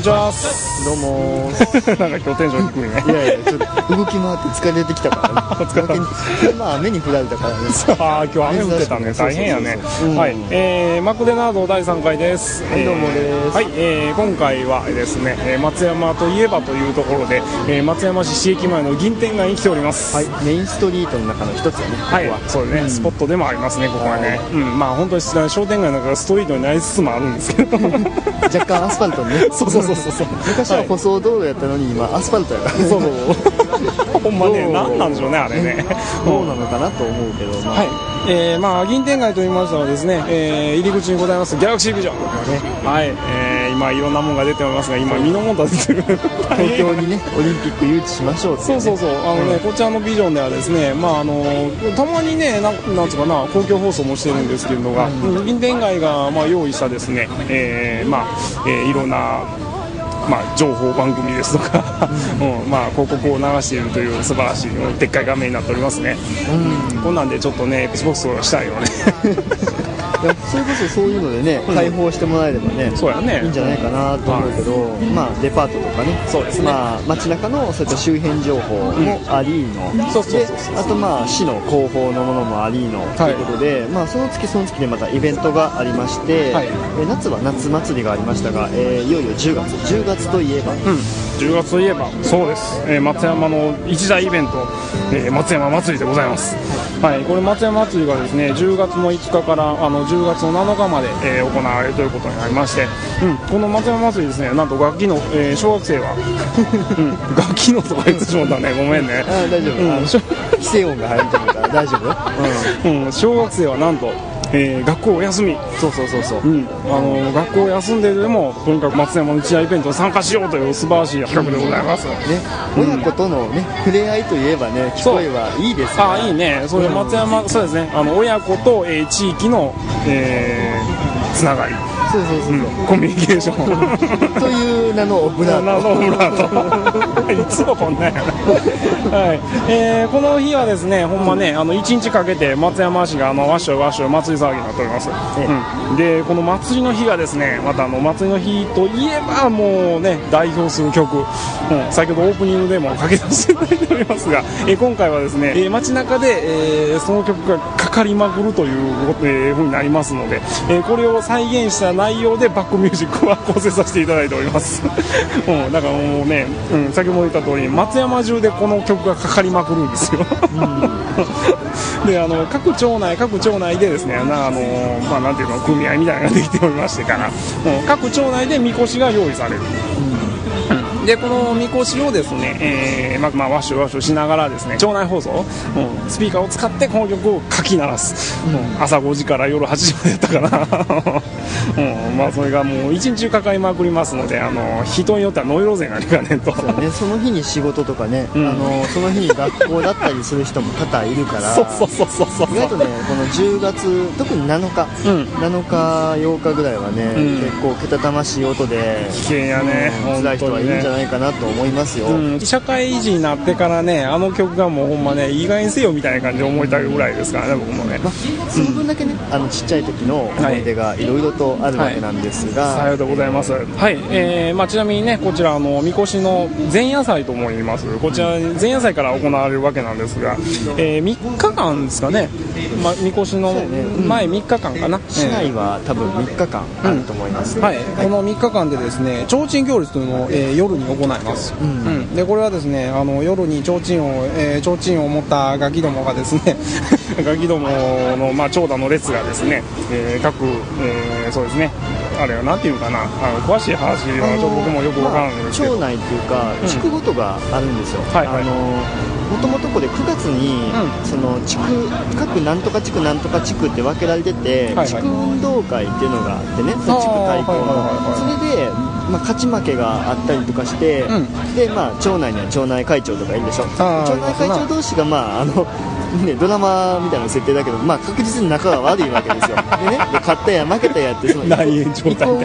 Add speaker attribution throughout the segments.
Speaker 1: こんにちは。
Speaker 2: どうも
Speaker 1: なんか今日テンション低いね。
Speaker 2: いやいやちょっと動き回って疲れてきたから
Speaker 1: 疲
Speaker 2: まあ雨に降られたからね。
Speaker 1: ああ今日雨降ってたね。大変やね。はい。えー、マクデナード第3回です。
Speaker 2: はいどうもです。
Speaker 1: はい、えー、今回はですねえー松山といえばというところで、えー、松山市市駅前の銀天街に来ております。
Speaker 2: はいメインストリートの中の一つやね
Speaker 1: はい
Speaker 2: ここは。
Speaker 1: そうね、スポットでもありますね、ここはね、うん、まあ本当に商店街の中がストリートになりつつもあるんですけど、
Speaker 2: 若干アスファルトにね。
Speaker 1: そうそうそうそうそう、
Speaker 2: 昔は舗装道路やったのに今アスファルトやから
Speaker 1: そうそう、ほんまね、なんなんでしょうね、あれね。
Speaker 2: どうなのかなと思うけどまあ。
Speaker 1: はい、えー、まあ銀天街と言いましたらですね、えー、入り口にございますギャラクシービジョン、はい、えー、今いろんなものが出ておりますが、今身のもんだ出てる。
Speaker 2: 東京にねオリンピック誘致しましょうっていね。
Speaker 1: そうそうそう、あのね、こちらのビジョンではですね、まああのたまにね、なんなんつうかな、公共放送もしてるんですけれどが、銀天街がまあ用意したですね、えー、まあ、えー、いろんな。まあ、情報番組ですとか、うん。まあ、広告を流しているという素晴らしいでっかい画面になっておりますね、こんなんでちょっとね XBOX をしたいよね
Speaker 2: それこそそういうのでね開放してもらえればね
Speaker 1: そうやね。
Speaker 2: いいんじゃないかなと思うけど、まあ、デパートとかね。
Speaker 1: そうですね。
Speaker 2: まあ、街中のそういった周辺情報もありの、
Speaker 1: そうそう
Speaker 2: あとまあ市の広報のものもありの、ということで、まあ、その月その月でまたイベントがありまして、
Speaker 1: はい。
Speaker 2: え夏は夏祭りがありましたが、えーいよいよ10月。10月といえば、
Speaker 1: うん、10月といえばそうです、えー松山の一大イベント、えー松山祭りでございます、はい、これ松山祭りがですね10月の5日からあの10月の7日まで、えー行われるということになりまして、うん、この松山祭りですねなんと楽器の、えー小学生は、うん、楽器のとか言ってしまったね ごめんね、
Speaker 2: あー大丈夫、
Speaker 1: うん。
Speaker 2: 規制音が入ると思うから大丈夫？よ、
Speaker 1: うん、小学生はなんと、えー学校お休み。
Speaker 2: そうそうそうそう、
Speaker 1: うん、あの学校を休んででもとにかく松山の一大イベントに参加しようという素晴らしい企画でございます、
Speaker 2: ね、親子とのね触れ合いといえばね聞こえはいいですから
Speaker 1: あいいね、それ松山、そうですね、あの親子と、えー地域の、えーつながり、
Speaker 2: そうそうそうそう、
Speaker 1: うん。コミュニケーション。
Speaker 2: という名のオブラ
Speaker 1: ナ
Speaker 2: ート。
Speaker 1: ノブラート。いつもこんなんやな、はい。えーこの日はですねほんまねあの1日かけて松山市があのわっしょいわっしょい祭り騒ぎになっております、うん、でこの祭りの日がですねまたあの祭りの日といえばもうね代表する曲、うん、先ほどオープニングでもかけさせていただいておりますが、えー今回はですね、えー街中で、えーその曲がかかりまくるという、えー風になりますので、えーこれを再現した内容でバックミュージックは構成させていただいております、うん、だからもうね、うん、先ほど言った通り松山中でこの曲がかかりまくるんですよ、であの各町内各町内でですねなあのまあていうの組合みたいなのができておりましてから、うん各町内でみこしが用意されるでこのみこしをですね、えーまあまあ、ワッシュワッシュしながらですね町内放送、うん、スピーカーを使ってこの曲をかき鳴らす、うん。朝5時から夜8時までやったかな、うんまあ、それがもう一日中かかりまくりますのであの人によってはノイローゼになりかねんと。
Speaker 2: ね、その日に仕事とかね、
Speaker 1: ん。
Speaker 2: あのその日に学校だったりする人も多々いるから
Speaker 1: そうそうそうそうそう。
Speaker 2: 意外とねこの10月特に7日、
Speaker 1: うん。
Speaker 2: 7日8日ぐらいはね、
Speaker 1: うん。
Speaker 2: 結構けたたましい音で
Speaker 1: 危険やね、
Speaker 2: うん辛い人はいるんじゃ
Speaker 1: い
Speaker 2: ないかなと思いますよ、
Speaker 1: うん、社会人になってからねあの曲がもうほんまね意外にせよみたいな感じで思いたいぐらいですからね僕もね。
Speaker 2: まあ、その分だけね、あのちっちゃい時の思い出がいろい。ろとあるわけなんですが、
Speaker 1: さようでございます。はい、えーまあ、ちなみにね、こちら、あの、みこしの前夜祭とも言います。こちら、前夜祭から行われるわけなんですが、えー、3日間ですかね。まあ、みこしの前3日間かな。
Speaker 2: 市内は多分3日間あると思います、
Speaker 1: はい、この3日間でですね提灯行列というのを、えー夜に行います、うん。でこれはですねあの夜に提灯を、えー提灯を持ったガキどもがですね ガキどもの、まあ、長蛇の列がですね、えー各、えーそうですね。あれはなんていうかな。あの詳しい話はちょっと僕もよくわからないんですけど、
Speaker 2: 町内っていうか
Speaker 1: うん。
Speaker 2: 地区ごとがあるんですよ、
Speaker 1: はいはい。
Speaker 2: あのもともとこれ9月に、
Speaker 1: うん。
Speaker 2: その地区各なんとか地区なんとか地区って分けられてて、
Speaker 1: はいはい。
Speaker 2: 地区運動会っていうのがあってねその地区対抗の、それで、まあ、勝ち負けがあったりとかして、
Speaker 1: うん。
Speaker 2: でまあ、町内には町内会長とかいるでしょ。町内会長同士が、まあ、あのね、ドラマみたいな設定だけど、まあ、確実に仲が悪いわけですよ。でねで勝ったや負けたやってその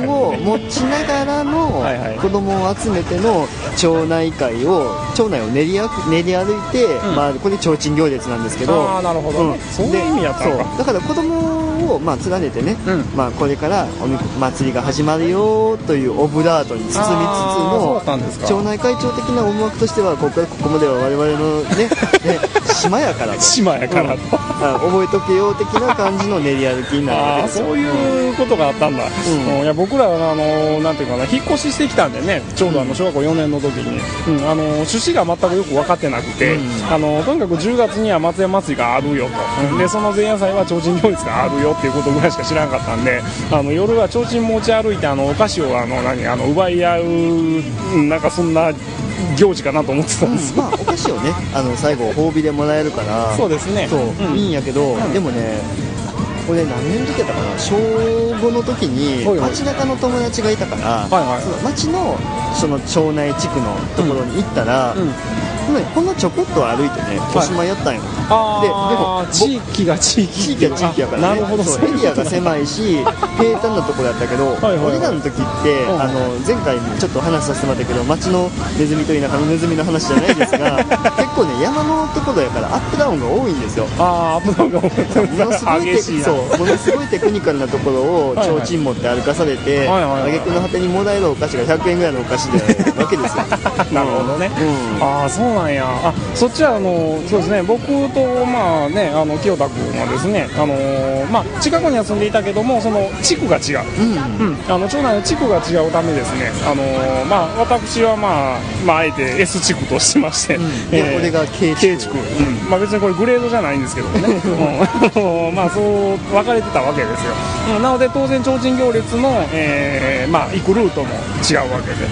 Speaker 2: を持ちながらの子供を集めての町内会を町内を練り歩練り歩いて、
Speaker 1: ん。
Speaker 2: まあ、これ提灯行列なんですけど。
Speaker 1: ああなるほど、ね。そういう意味やったのか。
Speaker 2: だから子供をまあ連ねてね、
Speaker 1: うん。
Speaker 2: まあ、これからおみ祭りが始まるよというオブラートに包みつつ
Speaker 1: あーそうだったん
Speaker 2: の
Speaker 1: ですか。
Speaker 2: 町内会長的な思惑としてはここからここまでは我々のね ね島やからと。
Speaker 1: 島やからと。
Speaker 2: うん。あ覚えとけよ的な感じの練り歩きになるわけですよ。
Speaker 1: そういうことがあったんだ、
Speaker 2: ん。
Speaker 1: うん。いや僕らはあのなんていうかな引っ越ししてきたんでねちょうどあの小学校4年の時に、うん、あの趣旨が全くよく分かってなくて、
Speaker 2: うん。
Speaker 1: あのとにかく10月には松山祭りがあるよと、でその前夜祭は提灯行列があるよっていうことぐらいしか知らなかったんであの夜は提灯持ち歩いてあのお菓子をあの何あの奪い合うなんかそんな行事かなと思ってたんですよ、
Speaker 2: まあお菓子をねあの最後褒美でもらえるから
Speaker 1: そうですね
Speaker 2: そう、
Speaker 1: ん
Speaker 2: いいんやけど、でもね俺何年の時やったかな小5の時に
Speaker 1: はいはい
Speaker 2: 街中の友達がいたから、
Speaker 1: はいはい
Speaker 2: その街のその町内地区のところに行ったら、
Speaker 1: うん
Speaker 2: ほんでほんのちょこっと歩いてねおしまい。やったんよ、
Speaker 1: あ
Speaker 2: で
Speaker 1: あ
Speaker 2: でも
Speaker 1: 地域が地域。
Speaker 2: 地域は地域やからね。
Speaker 1: あなるほど。
Speaker 2: そうエリアが狭いし 平坦なところやったけど、
Speaker 1: はいはい
Speaker 2: 俺らの時って、
Speaker 1: うん。
Speaker 2: あの前回ちょっと話させてもらったけど街のネズミと田舎のネズミの話じゃないですが 結構ね山のところやからアップダウンが多いんですよ。
Speaker 1: ああアップダウンが
Speaker 2: ものすごいそうものすごいテクニカルなところを
Speaker 1: はいはい
Speaker 2: 提灯持って歩かされて
Speaker 1: はいはいはい
Speaker 2: 挙句の果てにもらえるお菓子が100円ぐらいのお菓子でわけですよ。
Speaker 1: なるほどね、
Speaker 2: うん。
Speaker 1: ああそうなんや。あそっちはあのそうですね。僕とまあねあの清田君はですねあのーまあ近くには住んでいたけどもその地区が違う。
Speaker 2: うん。
Speaker 1: うん、あの町内の地区が違うためですね、あのーまあ、私は、まあまあ、あえて S 地区としまして、
Speaker 2: ん。で俺が K 地区。
Speaker 1: K 地区、うん。まあ、別にこれグレードじゃないんですけどもね、うん。まあ、そう分かれてたわけですよ、うん。なので当然提灯行列の、えーまあ、行くルートも違うわけで,、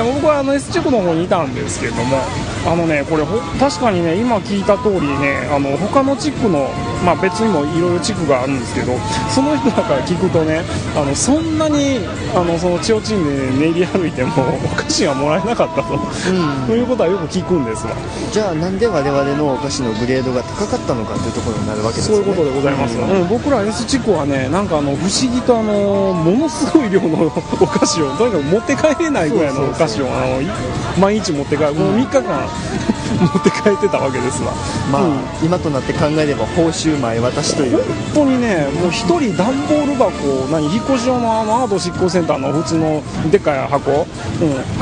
Speaker 1: うん。で僕はあの S 地区の方にいたんですけどもあのねこれほ確かにね今聞いた通りねあの他の地区の、まあ、別にもいろいろ地区があるんですけどその人らから聞くとねあのそんなにあのそのちょうちんで練り歩いてもお菓子がもらえなかったと、
Speaker 2: うん。
Speaker 1: ということはよく聞くんですわ。
Speaker 2: じゃあなんで我々のお菓子のグレードが高かったのかというところになるわけですよね。
Speaker 1: そういうことでございます、
Speaker 2: うん。
Speaker 1: うん僕ら S 地区はねなんかあの不思議とあのものすごい量のお菓子をとにかく持って帰れないぐらいのお菓子をあのい毎日持って帰る、この3日間持って帰ってたわけですわ。
Speaker 2: まあ、
Speaker 1: うん。
Speaker 2: 今となって考えれば報酬前渡しという。
Speaker 1: 本当にね、もう一人段ボール箱、何、引っ越し用のあのアート執行センターの普通のでっかい箱、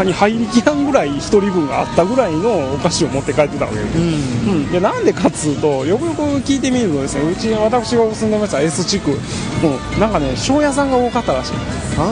Speaker 1: うん、に入りきらんぐらい一人分があったぐらいのお菓子を持って帰ってたわけです。
Speaker 2: うん。
Speaker 1: うん、でなんでかっつうとよくよく聞いてみるとですねうち私が住んでました S 地区、うん、なんかね庄屋さんが多かったらしい、
Speaker 2: あ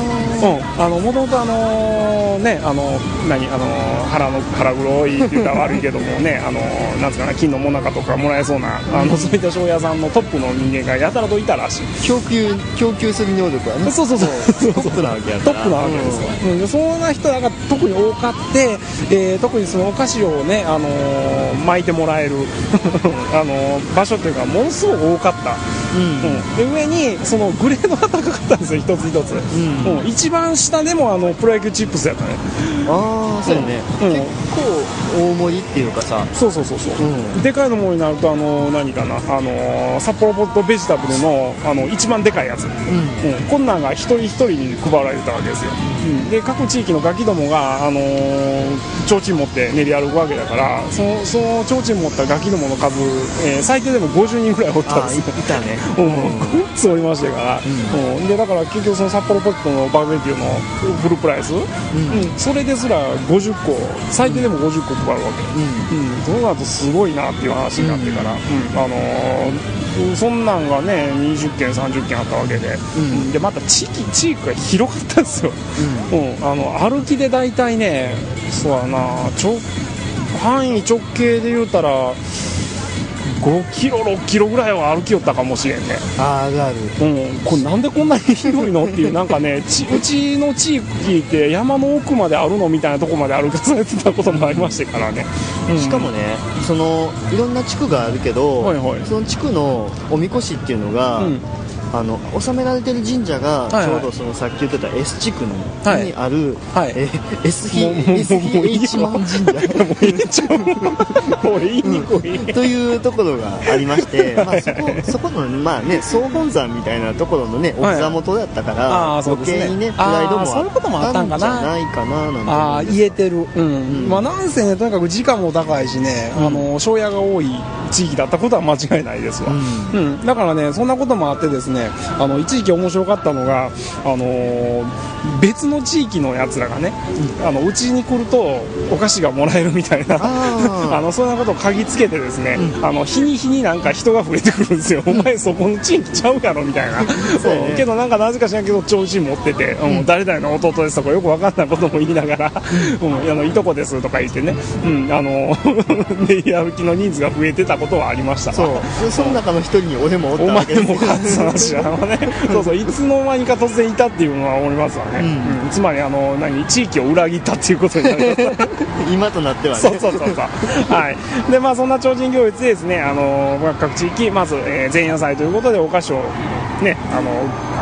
Speaker 1: うん、あのもともとあのねあの何あの腹の腹黒いって言ったら悪いけどもねあのなんつうかな金のもなかとかもらえそうなあのそういった庄屋さんのトップの人間がやたらといたらしい
Speaker 2: ー供給供給する能力はね
Speaker 1: そうそうそう。
Speaker 2: トップなわけや
Speaker 1: トップなわけですよ、うん。でそんな人らが特に多かって、えー特にそのお菓子をね、あのー巻いてもらえる、あのー場所っていうかものすごく多かった、
Speaker 2: うん。
Speaker 1: うん、で上にそのグレードが高かったんですよ一つ一つ、
Speaker 2: ん。
Speaker 1: うん。一番下でもあのプロ野球チップスやったね。
Speaker 2: ああそうやね、
Speaker 1: うん。
Speaker 2: 結構大盛りっていうかさ。
Speaker 1: そうそうそうそう、
Speaker 2: うん。
Speaker 1: でかいのものになるとあのー何かな、あのー札幌ポットベジタブルのあの一番でかいやつ、
Speaker 2: うん。
Speaker 1: うん、こんなんが一人一人に配られてたわけですよ、うん、で各地域のガキどもが、あのー、提灯持って練り歩くわけだからそのその提灯持ったガキどもの数、えー最低でも50人ぐらいおったんですよ
Speaker 2: いたね。
Speaker 1: つおりましたから、うん。でだから結局その札幌ポットのバーベキューのフルプライス、うん。それですら50個最低でも50個配るわけ、
Speaker 2: うん。
Speaker 1: うん、そうなるとすごいなっていう話になってから、うん。あのーそんなんがね20件30件あったわけで、
Speaker 2: うん。
Speaker 1: でまた地域地域が広かったんですよ、うん。あの歩きで大体ねそうやな直範囲直径で言うたら5キロ6キロぐらいは歩きよったかもしれんね。
Speaker 2: あるある。
Speaker 1: うん、これなんでこんなに広いのっていうなんかね ちうちの地域って山の奥まであるのみたいなとこまで歩かされてたこともありましてからね、うん。
Speaker 2: しかもねそのいろんな地区があるけど、
Speaker 1: はいはい。
Speaker 2: その地区のおみこしっていうのが、
Speaker 1: うん
Speaker 2: あの収められてる神社が
Speaker 1: はいはい。
Speaker 2: ちょうどそのさっき言ってた S 地区の
Speaker 1: はい。
Speaker 2: にある、
Speaker 1: はい。
Speaker 2: え S
Speaker 1: もうもうもう
Speaker 2: SH 万神社
Speaker 1: もう言っちゃうもう言いにくい、
Speaker 2: というところがありまして、まあ、そこそこの、まあね、総本山みたいなところのね、お
Speaker 1: はい
Speaker 2: 膝元だったから、
Speaker 1: あーそうですね
Speaker 2: 余計にね、プライドも
Speaker 1: そういうこともあったん
Speaker 2: じゃないかななんて思
Speaker 1: あ言えてるうん、
Speaker 2: ん
Speaker 1: まあなんせねとにかく時間も高いしね、あの庄屋が多い地域だったことは間違いないですわ、
Speaker 2: う
Speaker 1: うんだからねそんなこともあってですねあの一時期面白かったのがあのー別の地域のやつらがね、あのうちに来るとお菓子がもらえるみたいな
Speaker 2: あ
Speaker 1: のそんなことを嗅ぎつけてですね、あの日に日になんか人が増えてくるんですよ、お前そこの地域ちゃうやろみたいな、
Speaker 2: そう
Speaker 1: けどなんかなぜか知らんけど提灯持ってて、うん。誰々の弟ですとかよくわかんないことも言いながら、うん。あのいとこですとか言ってね、うん、あの練り歩きの人数が増えてたことはありました。
Speaker 2: そう。でその中の一人に俺もおった
Speaker 1: お前
Speaker 2: わけです
Speaker 1: もかって話なのねそうそういつの間にか突然いたっていうのは思いますわね、
Speaker 2: うん。
Speaker 1: うん。つまりあの何地域を裏切ったっていうことになります
Speaker 2: 今となってはね。
Speaker 1: そうそうそうそう。はい。で、まあ、そんな超人行列でですね、あのー各地域、まず、えー前夜祭ということで、お菓子を、ね、あの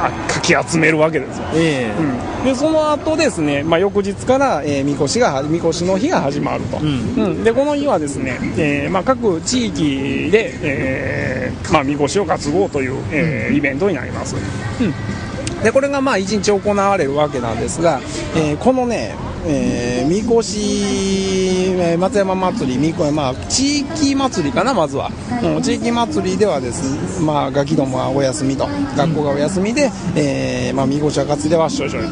Speaker 1: あかき集めるわけですよ。
Speaker 2: ええ。
Speaker 1: うん、でその後ですね、まあ、翌日から、えー、みこしがみこしの日が始まると、
Speaker 2: ん。
Speaker 1: うん。でこの日はですね、えーまあ、各地域で、えーまあ、みこしを担ごうという、えーイベントになります、うん。でこれがまあ1日行われるわけなんですが、えーこのね、えー、みこし、えー松山祭り、みこまあ、地域祭りかな、まずは、うん、地域祭りではです、まあ、ガキどもはお休みと、学校がお休みで、えーまあ、みこしは担いでわっしょいしょいと、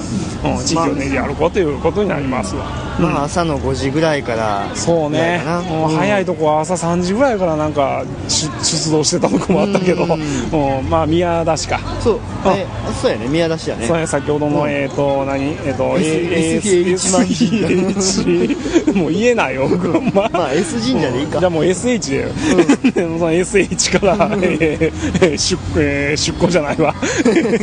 Speaker 1: うん、地域を練り歩こうということになりますわ。
Speaker 2: まあ朝の5時ぐらいから
Speaker 1: そうね。もう早いとこは朝3時ぐらいからなんか出出動してたとこもあったけど、
Speaker 2: うん。
Speaker 1: うんまあ宮田市か、
Speaker 2: そう。
Speaker 1: あ
Speaker 2: えそうやね。宮田市やね。
Speaker 1: そうね、先ほどの、
Speaker 2: うん。
Speaker 1: えっ、と、何、えっ、と、
Speaker 2: S-
Speaker 1: SH もう言えないよ、まあ
Speaker 2: まあ S 神社でいいか
Speaker 1: じゃあもう SH で、でもその SH から、えー出えー出庫じゃないわ。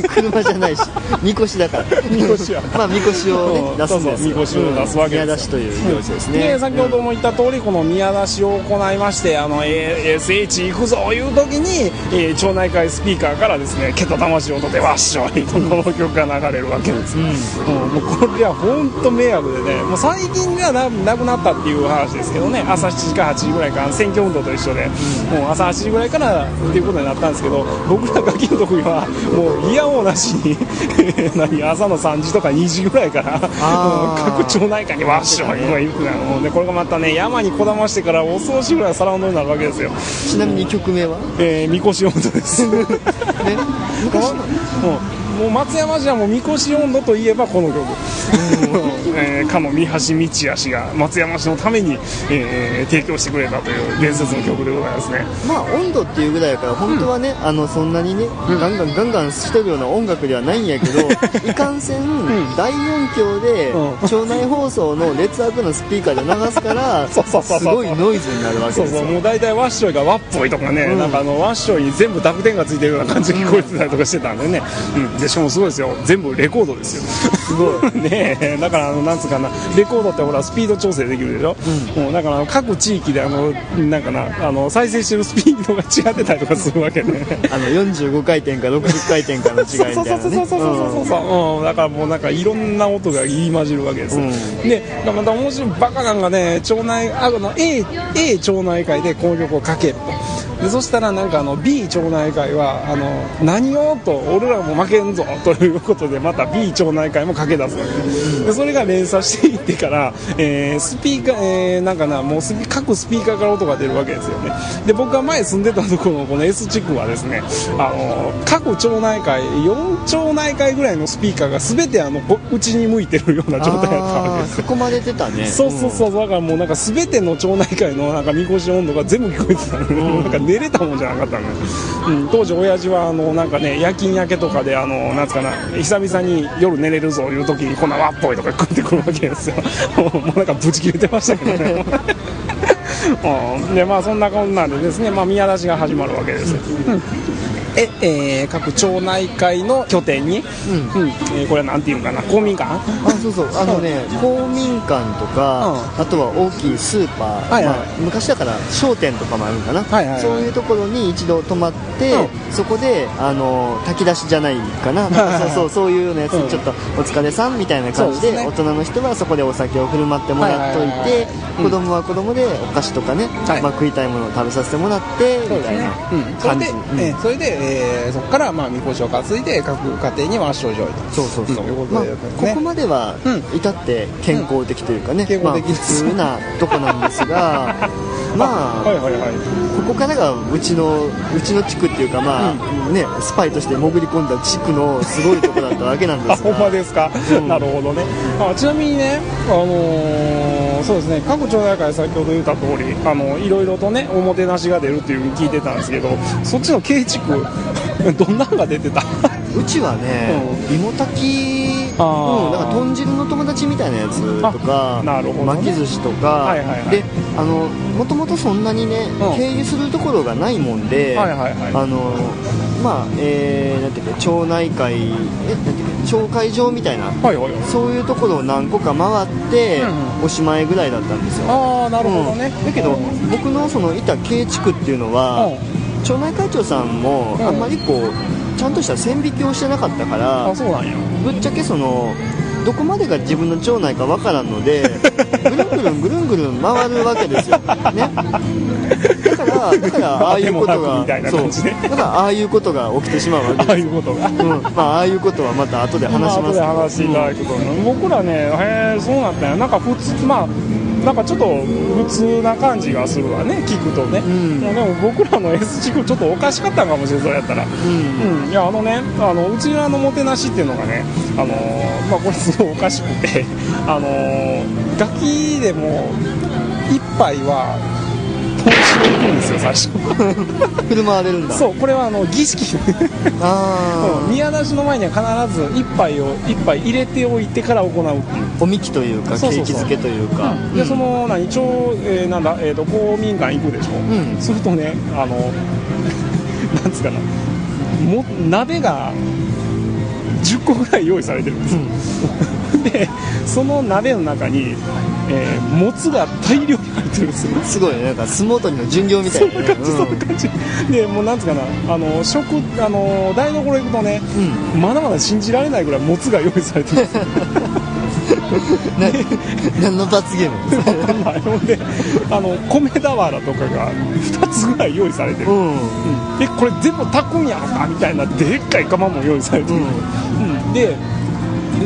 Speaker 2: 車じゃないしみこしだから
Speaker 1: みこしや
Speaker 2: まあみこしをね出すんです
Speaker 1: みこしを出すわけです
Speaker 2: 宮田市という行事ですね
Speaker 1: で先ほども言った通りこの宮出しを行いましてあの、えー SH 行くぞいう時に、えー町内会スピーカーからですね「けた魂をとてわっしょい」とこの曲が流れるわけです、うんもうこれは本当迷惑でねもう最近ではななくなったっていう話ですけどね朝7時か8時ぐらいから選挙運動と一緒で、もう朝8時ぐらいからっていうことになったんですけど 僕らガキの時はもう嫌おうなしに 何朝の3時とか2時ぐらいからもう各町内会にわっしょいとか言うてたのでこれがまたね山にこだましてから恐ろしいぐらいサラウンドになるわけですよ、
Speaker 2: ちなみに曲名は？
Speaker 1: えー、みこし温度です。もう
Speaker 2: ね昔。の
Speaker 1: もう松山市はもうみこし温度といえばこの曲、えー、かの三橋道也氏が松山市のために、えー提供してくれたという伝説の曲でございますね。
Speaker 2: まあ温度っていうぐらいやから本当はね、あのそんなにね、ガンガンガンガンしとるような音楽ではないんやけどいかんせん、大音響で、
Speaker 1: うん
Speaker 2: 町内放送の劣悪のスピーカーで流すから
Speaker 1: そうそうそうそう
Speaker 2: すごいノイズになるわけ
Speaker 1: そう
Speaker 2: ですよ
Speaker 1: そう。もう大体ワッショイがワッポイとかね、
Speaker 2: うん。
Speaker 1: なんかあのワッショイに全部濁点がついてるような感じで聞こえてたりとかしてたんでね、うん、でしかもすごいですよ。全部レコードですよ。
Speaker 2: すごい。
Speaker 1: ねえ。だからあのなんつうかなレコードってほらスピード調整できるでしょ、もうだから各地域であのなんかなあの再生してるスピードが違ってたりとかするわけね。
Speaker 2: あの45回転か60回転かの違いみたいなね。
Speaker 1: そうそうそうそうそうそうそう、う。ん、だからもうなんかいろんな音が入り混じるわけです、
Speaker 2: うん。
Speaker 1: でまた面白いバカなんがね町内あの A, A 町内会でこの曲をかけるとでそしたらなんかあの B 町内会はあの何をと俺らも負けんぞということでまた B 町内会もかけ出すわけ。でそれが連鎖していってから、えースピーカー、えーなんかなもうスピ各スピーカーから音が出るわけですよね。で僕が前住んでたところのこの S 地区はですねあの各町内会4町内会ぐらいのスピーカーが全てあのこうちに向いてるような状態だったわけ
Speaker 2: あ
Speaker 1: です。
Speaker 2: 囲まれてたね。
Speaker 1: そうそうそう、だからもうなんか全ての町内会のなんかみこし温度が全部聞こえてたのね、なんか寝れたもんじゃなかったのね、うん、当時親父はあのなんかね夜勤明けとかであのなんつかな久々に夜寝れるぞいう時にこんなわっぽいとか食ってくるわけですよ。も うもうなんかブチ切れてましたけどね。うん、でまあそんなこんなんでですね、まあ、宮出しが始まるわけです、うんええー各町内会の拠点に、
Speaker 2: うん。
Speaker 1: うん。えーこれはなんていうのかな？公民館？
Speaker 2: あそうそう。あのね公民館とか、あとは大きいスーパー、
Speaker 1: はいはい。
Speaker 2: まあ、昔だから商店とかもあるんかな、
Speaker 1: はいはいはい。
Speaker 2: そういうところに一度泊まって、
Speaker 1: うん。
Speaker 2: そこであの炊き出しじゃないかな、そうそうそういうようなやつ、
Speaker 1: うん。
Speaker 2: ちょっとお疲れさんみたいな感じで
Speaker 1: ね。
Speaker 2: 大人の人はそこでお酒を振る舞ってもらっとい
Speaker 1: はいはいはい
Speaker 2: て、
Speaker 1: はい。
Speaker 2: 子供は子供でお菓子とかね、
Speaker 1: はい。
Speaker 2: まあ、食いたいものを食べさせてもらってみたいな
Speaker 3: うん、それで、
Speaker 2: 感じ、うん。
Speaker 3: えーそれで、えーそこから、まあ、みこしを担いで各家庭に和尚上位と。
Speaker 2: そうそうそう、
Speaker 3: うこと
Speaker 2: まあここまでは
Speaker 3: うん。
Speaker 2: 至って健康的というかね、まあ、
Speaker 3: 健康的。
Speaker 2: 普通なとこなんですが まあ、
Speaker 1: はいはいはい。
Speaker 2: ここからがうちのうちの地区っていうかまあ、ねスパイとして潜り込んだ地区のすごいとこだったわけなんで
Speaker 1: あ
Speaker 2: す
Speaker 1: ほん
Speaker 2: が
Speaker 1: まですか、
Speaker 2: うん。
Speaker 1: なるほどね。あちなみにね、あのーそうですね。各町内会先ほど言った通りあのいろいろとねおもてなしが出るっていうふうに聞いてたんですけどそっちの慶地区どんなんが出てた？
Speaker 2: うちはね、芋炊き、うん、だから豚汁の友達みたいなやつとか
Speaker 1: あなるほどね。
Speaker 2: 巻き寿司とか、
Speaker 1: はいはいはい。
Speaker 2: であのもともとそんなにね、
Speaker 1: うん。
Speaker 2: 経由するところがないもんで、
Speaker 1: はいはいはい。
Speaker 2: あのまあえー、なんていうか町内会えなんていうか町会場みたいな
Speaker 1: はいはいはい。
Speaker 2: そういうところを何個か回って、
Speaker 1: う
Speaker 2: おしまいぐらいだったんですよ。
Speaker 1: ああなるほどね、
Speaker 2: うん。だけど僕のそのいた慶地区っていうのは、町内会長さんも
Speaker 1: うん。
Speaker 2: あんまりこうちゃんとした線引きをしてなかったから、
Speaker 1: あそうなんや。
Speaker 2: ぶっちゃけそのどこまでが自分の町内かわからんので ぐるんぐるんぐるんぐるん回るわけですよ、ね、だからだから ああいうことがそう。だからああいうことが起きてしまうわけ
Speaker 1: ああいうことが
Speaker 2: うん。まあああいうことはまた後で話します
Speaker 1: まあ後で話していただくと、僕らねへえそうなったんやなんか普通まあなんかちょっと普通な感じがするわね。聞くとね、
Speaker 2: ん。
Speaker 1: いやでも僕らの S 地区ちょっとおかしかったんかもしれないそれやったら。
Speaker 2: うん。
Speaker 1: うん、いやあのねあのうちらのもてなしっていうのがねあのーまあこれすごいおかしくて。あのーガキでも一杯は投資で行くんですよ最初
Speaker 2: 振る舞われるんだ。
Speaker 1: そうこれはあの儀式。
Speaker 2: あ
Speaker 1: うん。宮出しの前には必ず一杯を一杯入れておいてから行う
Speaker 2: おみきというか景気づけというか、
Speaker 1: でその何町、えーなんだ、えー、と公民館行くでしょ、
Speaker 2: ん。
Speaker 1: するとねあの なんつうかな。も鍋が10個ぐらい用意されてるんですよ、でその鍋の中に、えーもつが大量に入ってるんですよ。
Speaker 2: すごいね。なんか相撲取りの巡業みたいな。ね
Speaker 1: そんな感じ、そんな感じ。でもうなんつうかなあの食あの台所行くとね、まだまだ信じられないぐらいもつが用意されてるんです
Speaker 2: 何の罰ゲーム？です
Speaker 1: であの米俵とかが2つぐらい用意されてる、
Speaker 2: うん。
Speaker 1: うん。えこれ全部炊くんやろかみたいなでっかい釜も用意されてる、うん。で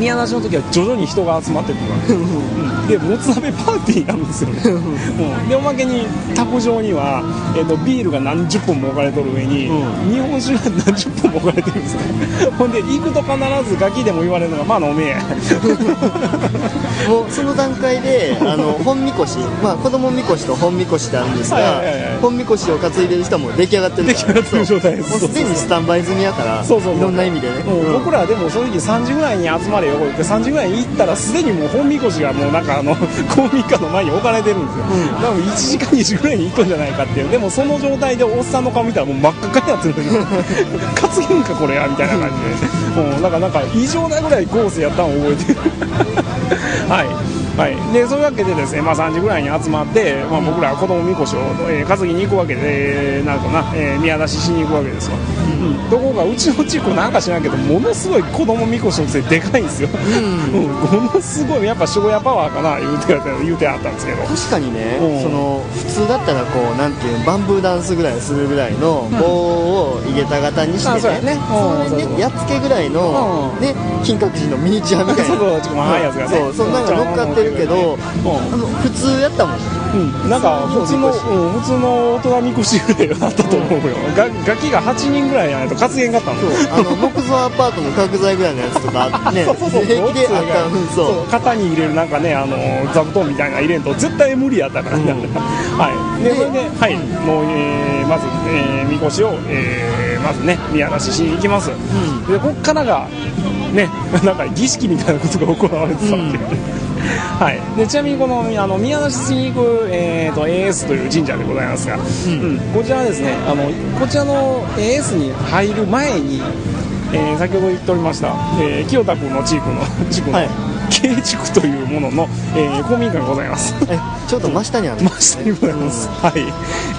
Speaker 1: 宮出しの時は徐々に人が集まってくるわけ、うんでもつ鍋パーティーなんですよね、うん。でおまけに卓上には、えー、とビールが何十本も置かれとる上に、
Speaker 2: う
Speaker 1: 日本酒が何十本も置かれてるんですよ。ほんで行くと必ずガキでも言われるのがまあ飲めや。
Speaker 2: もうその段階であの本みこし、まあ、子供みこしと本みこしってあるんですが、
Speaker 1: はいはいはいはい。
Speaker 2: 本みこしを担いでる人はもう出来上がってる
Speaker 1: 出来上がってる状態です。
Speaker 2: もうすでにスタンバイ済みやから
Speaker 1: そうそう
Speaker 2: いろんな意味でね、
Speaker 1: うん。僕らはでも正直3時ぐらいに集まれよって3時ぐらいに行ったらすでにもう本みこしがもうなんかあの 公民館の前に置かれてるんですよ、多分1時か2時ぐらいに行くんじゃないかっていう。でもその状態でおっさんの顔見たらもう真っ赤っかになってるんですよ 担げんかこれやみたいな感じで、うん、なんかなんか異常なぐらい合成やったのを覚えてる。はいはい、でそういうわけでですね、まあ、3時ぐらいに集まって、まあ、僕らは子供みこしを、えー担ぎに行くわけで、えーなんとな、えー宮出ししに行くわけですわ、うん。ところがうちの地区なんか知らんけどものすごい子供みこしのせいでかいんですよ、うん。ものすごいやっぱ庄屋パワーかな言うて言うてあったんですけど。
Speaker 2: 確かにね、
Speaker 1: うん。
Speaker 2: その普通だったらこうなんていうバンブーダンスぐらいするぐらいの棒を井桁型にしてね,、
Speaker 1: うやね。うん。そ
Speaker 2: れねやっつけぐらいの、
Speaker 1: うん。
Speaker 2: ね金閣寺のミニチュアみたいな。
Speaker 1: そうそうちょっとやつがね。
Speaker 2: そうそんなのが乗っかってるけど、
Speaker 1: うん
Speaker 2: 普通やったもん。
Speaker 1: うん、なんか普通の、
Speaker 2: そう
Speaker 1: うん、普通の大人みこしぐらいはあったと思うよ、ガガキが8人ぐらいやないと担げんかったの
Speaker 2: そうあの木造アパートの角材ぐらいのやつとかね。
Speaker 1: そうそうそう。
Speaker 2: 平気であったう。ん
Speaker 1: そう。
Speaker 2: そう。
Speaker 1: 型に入れるなんかねあの座布団みたいな入れんと絶対無理やったから、はい。で
Speaker 2: で
Speaker 1: それではい。もう、えーまず、えーみこしを、えーまずね宮出ししに行きます、でこっからがね なんか儀式みたいなことが行われてたわけ、はい、でちなみにこのあの宮出しに行く、えー、と AS という神社でございますが、うん。こちらはですねあのこちらの AS に入る前に、えー先ほど言っておりました、えー清田君の地区の地区の、
Speaker 2: はい
Speaker 1: 慶地区というものの、えー公民館がございます。
Speaker 2: えちょうど真下にある
Speaker 1: 真下にございます、はい、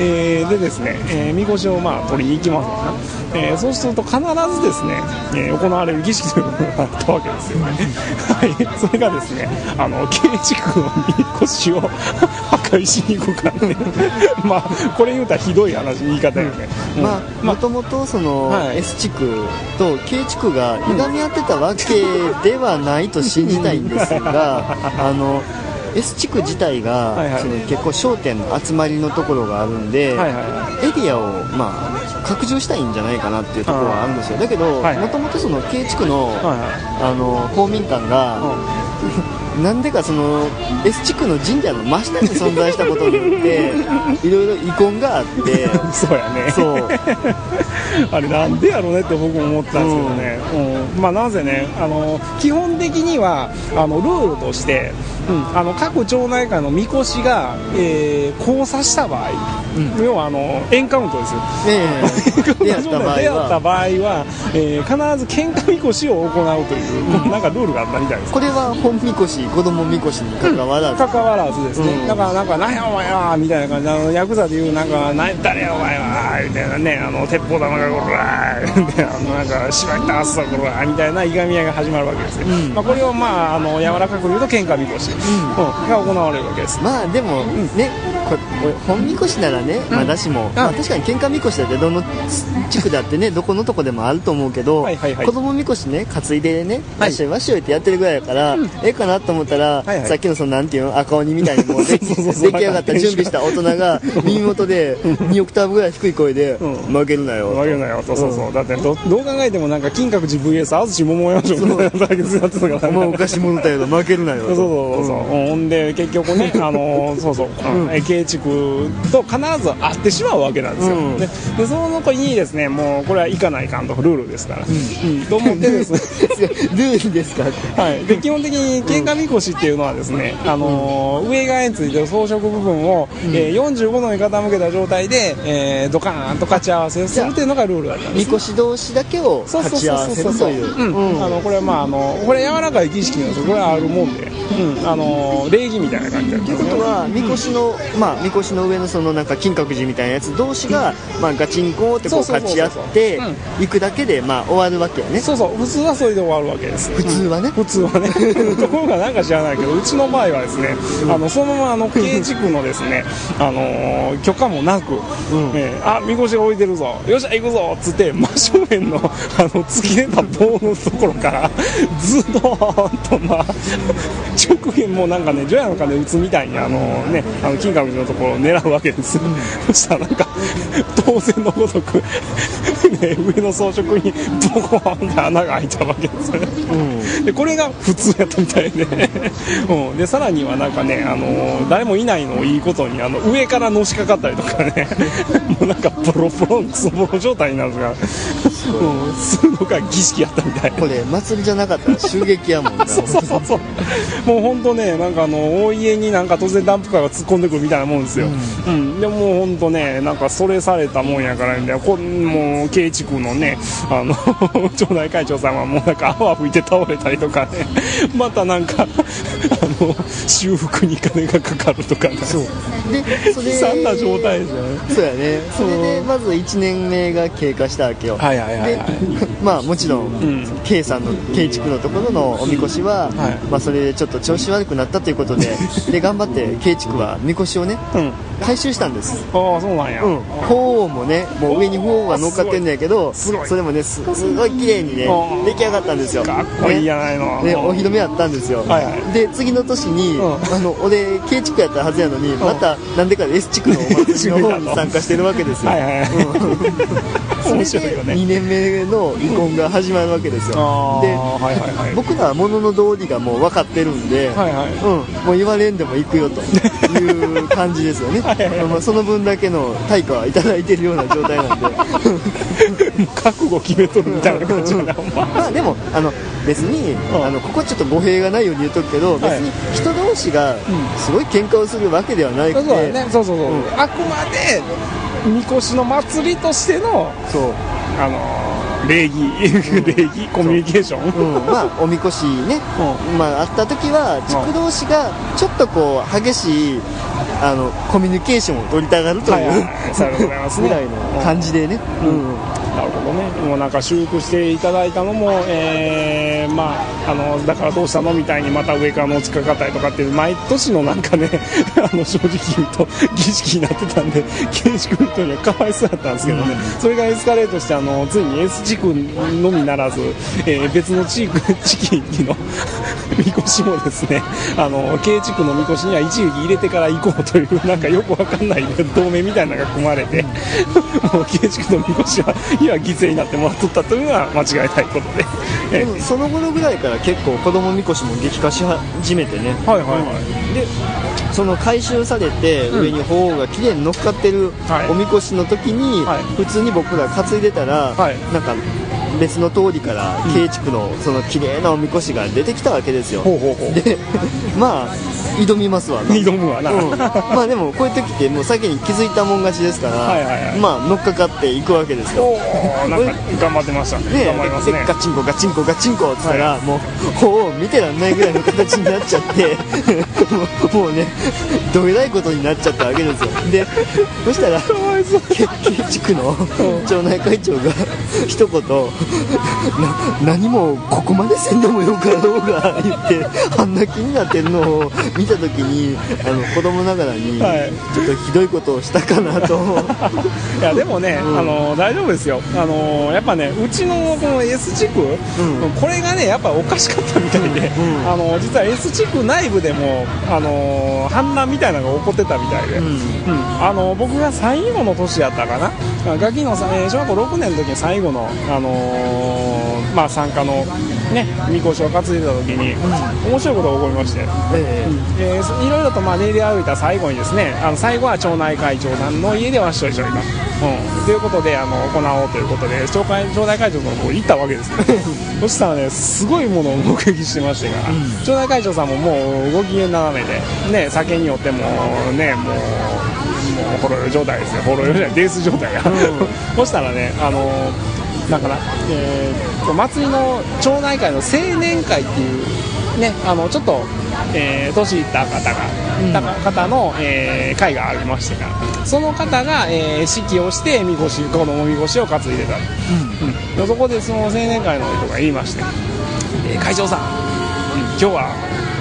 Speaker 1: えーでですね、えー、みこしをまあ取りに行きますわな、えーそうすると必ずですね、えー行われる儀式というのがあったわけですよね、はい、それがですねあの慶地区のみこしを破壊しに行くからね まあこれ言うたらひどい話言い方よね、うん。
Speaker 2: まあ、もともとその、
Speaker 1: はい。
Speaker 2: S 地区と K 地区がいがみ合ってたわけではないと信じたいんですが あの S 地区自体が、
Speaker 1: はいはい。
Speaker 2: その結構焦点の集まりのところがあるんで、
Speaker 1: はいはいは
Speaker 2: エリアを、まあ、拡充したいんじゃないかなっていうところはあるんですよ。だけど
Speaker 1: はい
Speaker 2: もともとその K 地区の,、
Speaker 1: はいは
Speaker 2: あの公民館が、なんでかその S 地区の神社の真下に存在したことによっていろいろ遺恨があって。
Speaker 1: そうやね。
Speaker 2: そう。
Speaker 1: あれなんでやろうねって僕も思ったんですけどね、うん。まあ、なぜねあの基本的にはあのルールとして、うん、あの各町内会のみこしが、えー交差した場合、要はあのエンカウントですよ。
Speaker 2: ええ。出会った場合
Speaker 1: 出会った
Speaker 2: は
Speaker 1: 場合は、えー必ず喧嘩みこしを行うという、なんかルールがあったみたいです。
Speaker 2: これは本みこし子供みこしに関わらず、
Speaker 1: 関わらずですね、
Speaker 2: うん。
Speaker 1: だからなんか、なんやお前はみたいな感じで、あのヤクザでいう、なんか、なん誰やお前はみたいなね、あの鉄砲玉がこらーで、あのなんか、しまったあっさこらーみたいないがみ合いが始まるわけですよ、
Speaker 2: ん。
Speaker 1: まあ、これを、まあ、あの柔らかく言うと、喧嘩みこし、うん。が行われるわけです。
Speaker 2: まあでもねこ本みこしならね、まだしも、まあ、確かに喧嘩みこしだってどの地区だってねどこのとこでもあると思うけど、
Speaker 1: はいはいはい。
Speaker 2: 子供みこしね担いでね
Speaker 1: はい。
Speaker 2: わっしょいわっしょいってやってるぐらいだから、ええかなと思ったら、
Speaker 1: はいはい。
Speaker 2: さっきのそのなんていうの赤鬼みたいにもう 出来上がった 準備した大人が 耳元で2オクターブぐらい低い声で、
Speaker 1: うん。
Speaker 2: 負けるなよ。
Speaker 1: わけなよ。と、そうそう、だってど、どう考えても、なんか、金閣寺 VS 安土桃山城みたいな対決になってたから、
Speaker 2: お前おかしいものだよ負けるなよ。
Speaker 1: そうそうそうそう、ほんで結局ね、あのそうそう、うん、慶地区と必ず会ってしまうわけなんですよ、
Speaker 2: うん。
Speaker 1: ででその子にですね。もうこれは行かないかんとルールですから、うん。と思ってです。ね
Speaker 2: ルールですか？
Speaker 1: はい、で基本的に喧嘩みこしっていうのはですね、あのー上側についてる装飾部分を、えー45度に傾けた状態で、えードカーンと勝ち合わせをするっていうのがルールだったんです
Speaker 2: みこし同士だけを
Speaker 1: そうそう
Speaker 2: 勝ち合わせ
Speaker 1: そうそう。そう
Speaker 2: るという
Speaker 1: これはまああのこれ柔らかい儀式なんですよ。これはあるもんで、うん、あの礼儀みたいな感じだった
Speaker 2: ということは、みこしの、まあ、みこしの上のそのなんか金閣寺みたいなやつ同士が、まあ、ガチンコってこう勝ち合って
Speaker 1: うん。
Speaker 2: 行くだけで、まあ、終わるわけやね。
Speaker 1: そうそう。普通はそれで終わるわけです。
Speaker 2: 普通はね。
Speaker 1: 普通はね。ところがなんか知らないけどうちの場合はですねあのそのままあの慶地区のですね あのー許可もなく、えーあみこしが置いてるぞ。よっしゃ行くぞっつって真正面の あの突き出た棒のところから ズドーンとまあ直辺もなんかね除夜の鐘打つみたいにあのねあの金閣寺のところを狙うわけです、そしたらなんか当然のごとく、ね、上の装飾にボコーンって穴が開いたわけですよね。でこれが普通やったみたいで,、うん、でさらにはなんかね、あの誰もいないのをいいことにあの上からのしかかったりとかね。もうなんかボロボロクソボロ状態になるが、うん、するのが儀式やったみたい。
Speaker 2: これ、祭りじゃなかったら襲撃やもんな。
Speaker 1: そうそうそうそう。もう本当ねなんかあの大家になんか突然ダンプカーが突っ込んでくるみたいなもんですよ、うん。でももう本当ねなんかそれされたもんやからね。こもう慶地区のねあの 町内会長さんはもうなんか泡吹いて倒れたりとかね。またなんか修復に金がかかるとかね。
Speaker 2: そう。で、それ、
Speaker 1: 悲惨な状態ですよね
Speaker 2: そうやね。それで、まず1年目が経過したわけよ。
Speaker 1: はいはいはいはい。
Speaker 2: で、まあもちろん、
Speaker 1: ん。
Speaker 2: K さんの地区のところのおみこしは、
Speaker 1: はい。
Speaker 2: まあそれでちょっと調子悪くなったということで、で、頑張って地区はみこしをね、
Speaker 1: うん。
Speaker 2: 回収したんです。
Speaker 1: ああそうなんや、
Speaker 2: うん、鳳凰もね、もう上に鳳凰が乗っかってんだけど、それもね、すすごい綺麗にね出来上がったんですよ。
Speaker 1: かっこいいやないの、
Speaker 2: ね、お披露目あったんですよ、
Speaker 1: はいはい。
Speaker 2: で次の年に、
Speaker 1: うん。
Speaker 2: あの俺 K 地区やったはずやのに、またなんでか S 地区のお祭りの 方に参加してるわけですよ、
Speaker 1: はいはいはい。
Speaker 2: うん。
Speaker 1: 面白いよね。
Speaker 2: 2年目の離婚が始まるわけですよ。で
Speaker 1: はいはいはい。
Speaker 2: 僕らは物の道理がもう分かってるんで、
Speaker 1: はいはい。
Speaker 2: うん、もう言われんでも行くよという感じですよね。
Speaker 1: はい
Speaker 2: まあ、その分だけの対価はいただいてるような状態なんで
Speaker 1: 覚悟決めとるみたいな感じやな、ま
Speaker 2: まあでもあの別に、
Speaker 1: うん。
Speaker 2: あのここちょっと語弊がないように言っとくけど、別
Speaker 1: はい。
Speaker 2: に人同士がすごい喧嘩をするわけではないくて、
Speaker 1: そうそうそう、あくまでみこしの祭りとしての
Speaker 2: そう。
Speaker 1: あのー礼儀。礼儀。コミュニケーション。
Speaker 2: うん、まあおみこしね、まあ、あった時は地区同士がちょっとこう激しいあのコミュニケーションを取りたがるという、
Speaker 1: はいますね。
Speaker 2: ぐらいの感じでね、うん
Speaker 1: なるほどね。もうなんか修復していただいたのも、えーまああのだからどうしたのみたいにまた上からの近かったりとかっていう毎年のなんかね あの正直言うと儀式になってたんで建築人にはかわいそうだったんですけどね、それがエスカレートしてあのついに S 地区のみならず、えー別の地区地域のみこしもですねあの K 地区のみこしには一撃入れてから行こうというなんかよくわかんない同盟みたいなのが組まれて もう K 地区のみこしは今犠牲になってもらっとったというのは間違いないことで。え
Speaker 2: でもその頃ぐらいから結構子供みこしも激化し始めてね。
Speaker 1: はいはいはい。
Speaker 2: でその回収されて
Speaker 1: うん。
Speaker 2: 上に鳳凰が綺麗に乗っかってる
Speaker 1: はい。
Speaker 2: おみこしの時に、
Speaker 1: はい。
Speaker 2: 普通に僕ら担いでたら、
Speaker 1: はい。
Speaker 2: なんか別の通りから慶地区のその綺麗なおみこしが出てきたわけですよ、
Speaker 1: ほうほうほう。
Speaker 2: でまあ挑みますわ。な
Speaker 1: 挑むわな、
Speaker 2: うん、まあでもこういう時ってもう先に気づいたもん勝ちですから、
Speaker 1: はいはいはい。
Speaker 2: まあ乗っかかっていくわけですよ。
Speaker 1: なんか頑張ってましたね。
Speaker 2: ね
Speaker 1: 頑張りますね。
Speaker 2: でガチンコガチンコガチンコって言ったら、もうほう見てらんないぐらいの形になっちゃって もうねどえらいことになっちゃったわけですよ。でそしたら
Speaker 1: いそ
Speaker 2: 地区の町内会長が一言な何もここまでせんでもよかろうが言ってあんな気になってるのを見た時にあの子供ながらに
Speaker 1: はい。
Speaker 2: ちょっとひどいことをしたかなと、
Speaker 1: いやでもね、
Speaker 2: うん。
Speaker 1: あの大丈夫ですよ。あのやっぱねうちのこの S 地区、
Speaker 2: ん。
Speaker 1: これがねやっぱおかしかったみたいで、
Speaker 2: うん。
Speaker 1: あの実は S 地区内部でもあの反乱みたいなのが起こってたみたいで、
Speaker 2: うん。
Speaker 1: うん。あの僕が最後の年やったかな。ガキのさ、えー小学校6年の時に最後の、あのーまあ、参加のねみこしを担いでた時に、面白いことが起こりまして。
Speaker 2: ええ
Speaker 1: えーいろいろとまあ練り歩いた最後にですねあの最後は町内会長さんの家でわっしょいしょいと、うん、ということであの行おうということで町会町内会長のところ行ったわけですねそしたらねすごいものを目撃してましてから、町内会長さんももうご機嫌斜めで、ね、酒によってもねもうもうほろ酔い状態ですよほろ酔いじゃない泥酔状態が、そしたらねあのなんかな、えーと祭りの町内会の青年会っていうねあのちょっと、えー年いった方が、た方の、えー会がありましてからその方が、えー指揮をしてみこし子供みこしを担いでた、うん。でそこでその青年会の人が言いまして「えー会長さん、うん今日は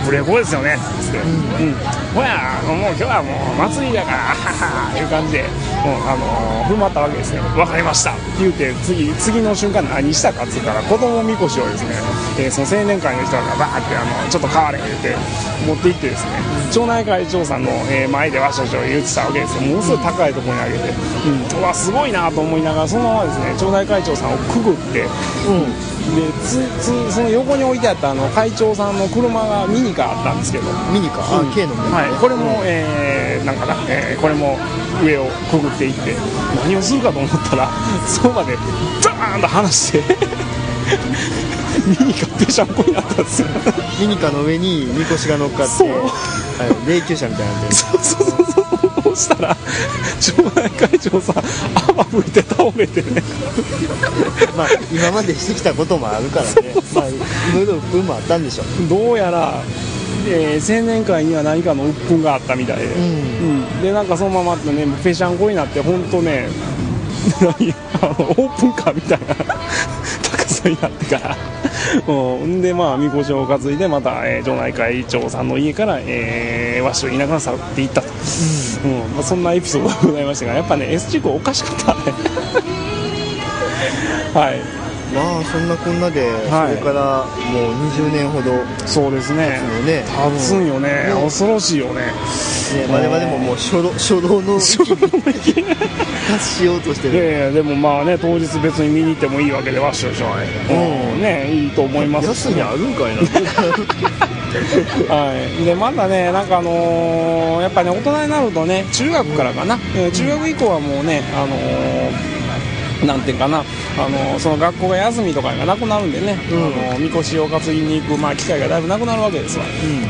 Speaker 1: ブレーコーですよね」つって「うん、ほやもう今日はもう祭りだからははは」いう感じで、うんあのー振る舞ったわけですよ「分かりました」って言うて次次の瞬間何したかっつったら子供みこしをですね、えーその青年会の人がバーってあのちょっと変われ言うて持って行ってですね町内会長さんの、えー前でわしょしょ言ってたわけですよ。ものすごい高いところに上げて、うん、うわすごいなと思いながらそのままですね町内会長さんをくぐって、でつつその横に置いてあったあの会長さんの車がミニカーあったんですけど、
Speaker 2: ミニか、あ K のミニ
Speaker 1: はい、これも、えーなんかな、えーこれも上をくぐっていって何をするかと思ったら その場でザーンと離して ミニカぺしゃんこになったんですよ。
Speaker 2: ミニカの上にみこしが乗っかって、はい、霊柩車みたいなんで。
Speaker 1: そうそうそうしたら町内会長さん泡吹いて倒れてね。
Speaker 2: まあ今までしてきたこともあるからね。まあいろいろ運もあったんでしょう。
Speaker 1: どうやら、えー青年会には何かの鬱憤があったみたいで、うん。でなんかそのままねぺしゃんこになって本当ね何あのオープンカーみたいな 高さになってから、うん、でまあみこしを担いでまた、えー町内会長さんの家から、えー、わしを田舎に去っていったと、うんまあ、そんなエピソードがございましたがやっぱね S 地区おかしかったね。はい。
Speaker 2: まあそんなこんなで、
Speaker 1: はい。
Speaker 2: それからもう20年ほどね
Speaker 1: そうですね。
Speaker 2: ね。
Speaker 1: 立つんよね、
Speaker 2: うん
Speaker 1: 恐ろしいよね。
Speaker 2: 我々ももう初老初老の域に達しようとして
Speaker 1: い
Speaker 2: る
Speaker 1: やいやでもまあね当日別に見に行ってもいいわけでわっしょいしょい、うん、ねいいと思います
Speaker 2: 安にあるんかいな
Speaker 1: はい、でまだね、なんかあのーやっぱね、大人になるとね、中学からかな、中学以降はもうね、あのー なんていうかな、あのその学校が休みとかがなくなるんでね、あのみこしを担ぎに行く、まあ、機会がだいぶなくなるわけですわ、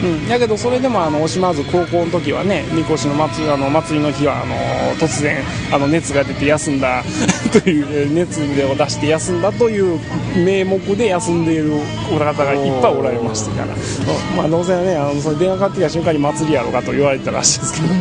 Speaker 1: うん。やけどそれでもあの惜しまず高校の時はねみこしの祭りあの祭りの日はあの突然あの熱が出て休んだ というえー熱を出して休んだという名目で休んでいる方がいっぱいおられましたから、うん。まあ、どうせねあのそれ電話かかってきた瞬間に祭りやろうかと言われてたらしいですけど、うん。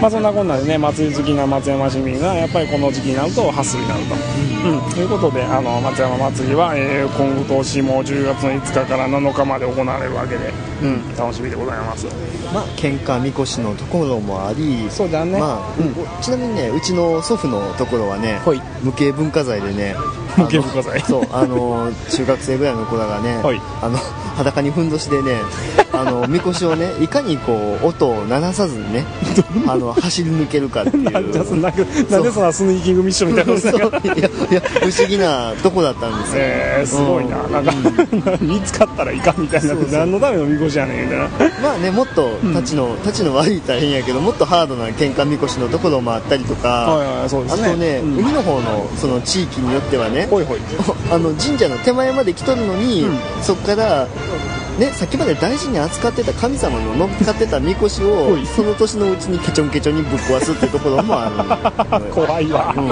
Speaker 1: まあ、そんなこんなでね祭り好きな松山市民がやっぱりこの時期になるとハッスルになると、うん。ということであの松山祭りは、えー今年も10月の5日から7日まで行われるわけで、うん、楽しみでございます。
Speaker 2: まあ喧嘩みこしのところもあり
Speaker 1: そうだね、
Speaker 2: まあちなみにねうちの祖父のところはね
Speaker 1: はい。
Speaker 2: 無形文化財でね
Speaker 1: 無形文化財。
Speaker 2: そうあの中学生ぐらいの子らがね、
Speaker 1: はい。
Speaker 2: あの裸にふんどしでねあのみこしをねいかにこう音を鳴らさずにね あの走り抜けるかっていう。
Speaker 1: なんでそんなスニーキングミッションみたいな
Speaker 2: う。いやいや不思議なとこだったんですよ、
Speaker 1: えー、すごいな、
Speaker 2: うん
Speaker 1: なん。か、見つかったらいかんみたいな。何のためのみこしやねんみたいな。
Speaker 2: まあねもっと立ちの、立ちの悪い大変やけどもっとハードな喧嘩みこしのところもあったりとか、
Speaker 1: はいはいそうですね。
Speaker 2: あとね、
Speaker 1: うん。
Speaker 2: 海の方のその地域によってはね
Speaker 1: ほいほい。
Speaker 2: あの神社の手前まで来とるのに、
Speaker 1: うん。
Speaker 2: そこからね、さっきまで大事に扱ってた神様の乗っかってたみこしを
Speaker 1: はい。
Speaker 2: その年のうちにケチョンケチョンにぶっ壊すってところもある
Speaker 1: 怖いわ、
Speaker 2: うん。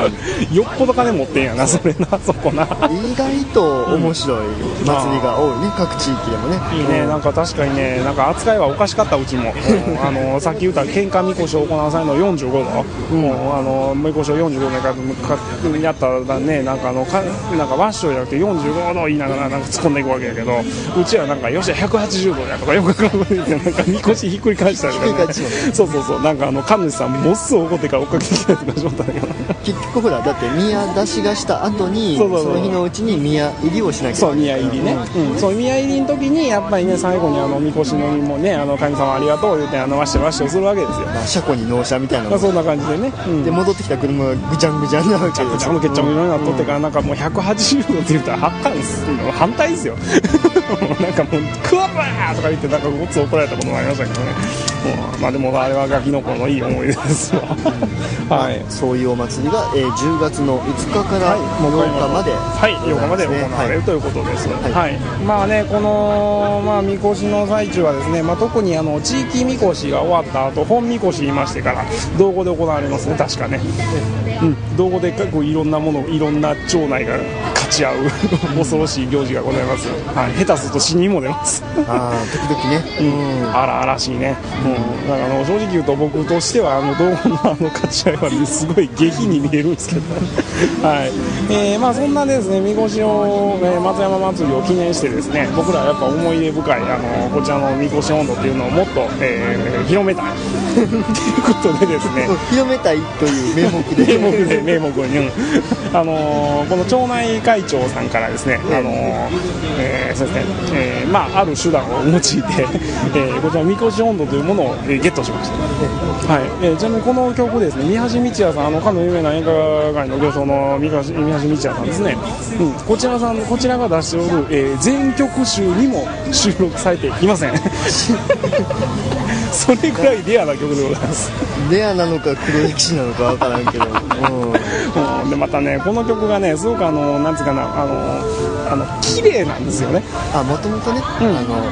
Speaker 1: よっぽど金持ってんやなそれなそこな。
Speaker 2: 意外と面白い祭りが多いね、各地域でもね。
Speaker 1: いいね、なんか確かにね、なんか扱いはおかしかった、うちも、う んあのさっき言った喧嘩みこしを行わされるの45度、もうあのみこしを45度かかやったらね、なんかあのかなんかワッショイじゃなくて45度言いながらなんか突っ込んでいくわけやけど、うちはなんかよっしゃ180度やとかよくわからんこと言ってなんかみこしひっくり返したりとか、
Speaker 2: ひっくり返しよ
Speaker 1: そうそうそう、なんかあの神主さんもっすぐ怒ってから追っかけてきたりとかしまったんだけど。
Speaker 2: 結局ほらだって宮出しがした後に
Speaker 1: そ
Speaker 2: の日のうちに宮入りをしなきゃいけない
Speaker 1: そう宮入りね、うん、そう宮入りの時にやっぱりね最後にあのみこしのみもねあの神様ありがとう言ってあのわしょいわしょいするわけですよ
Speaker 2: まあ、車庫に納車みたいな
Speaker 1: まあそんな感じでね、うん、
Speaker 2: で戻ってきた車がぐちゃんぐちゃんなわけ
Speaker 1: ぐちゃぐちゃぐちゃぐちゃになっとってからなんかもう180度って言ったら反対です反対ですよなんかもう「クワバー!」とか言ってなんかごっつ怒られたこともありましたけどね。もうまあでもあれはガキの頃のいい思い出ですわ。はい。
Speaker 2: そういうお祭りが、えー10月の5日から8日まで、
Speaker 1: はい、8日まで行われるということです。はい、まあね、この、まあ、みこしの最中はですね、まあ、特にあの地域みこしが終わった後、本みこし言いましてから、道後で行われますね、確かね。うん、道後で結構いろんなもの、いろんな町内が勝ち合う恐ろしい行事がございます。はい、下手すると死にも出ます。
Speaker 2: ああ時々ね、うん。
Speaker 1: 荒々しいね、うん、だからあの正直言うと僕としてはあの道後のあの勝ち合いはすごい下品に見えるんですけど、はい。えーまあ、そんなですねみこしを、えー松山祭りを記念してですね僕らはやっぱ思い出深いあのこちらのみこし温度っていうのをもっと、えー広めたいということでですね。
Speaker 2: 広めたいという名目で。
Speaker 1: 名目で名目に、うん。あのーこの町内会長さんからですね、あのーえーそうですね、えーまあある手段を用いて、えーこちらみこし温度というものを、えーゲットしました。はい、えーちなみにこの曲ですね、三橋道也さん、あのかの有名な演歌界の行商の三橋三橋道也さんですね。うん、こちらさんこちらが出しておる、えー全曲集にも収録されていません。それぐらいレアな曲でございます。
Speaker 2: レアなのか黒歴史なのかわからんけど、うん、
Speaker 1: うんでまたねこの曲がねすごくあのなんつうかなあのあの綺麗なんですよね。
Speaker 2: あもともとね、
Speaker 1: うん。
Speaker 2: あの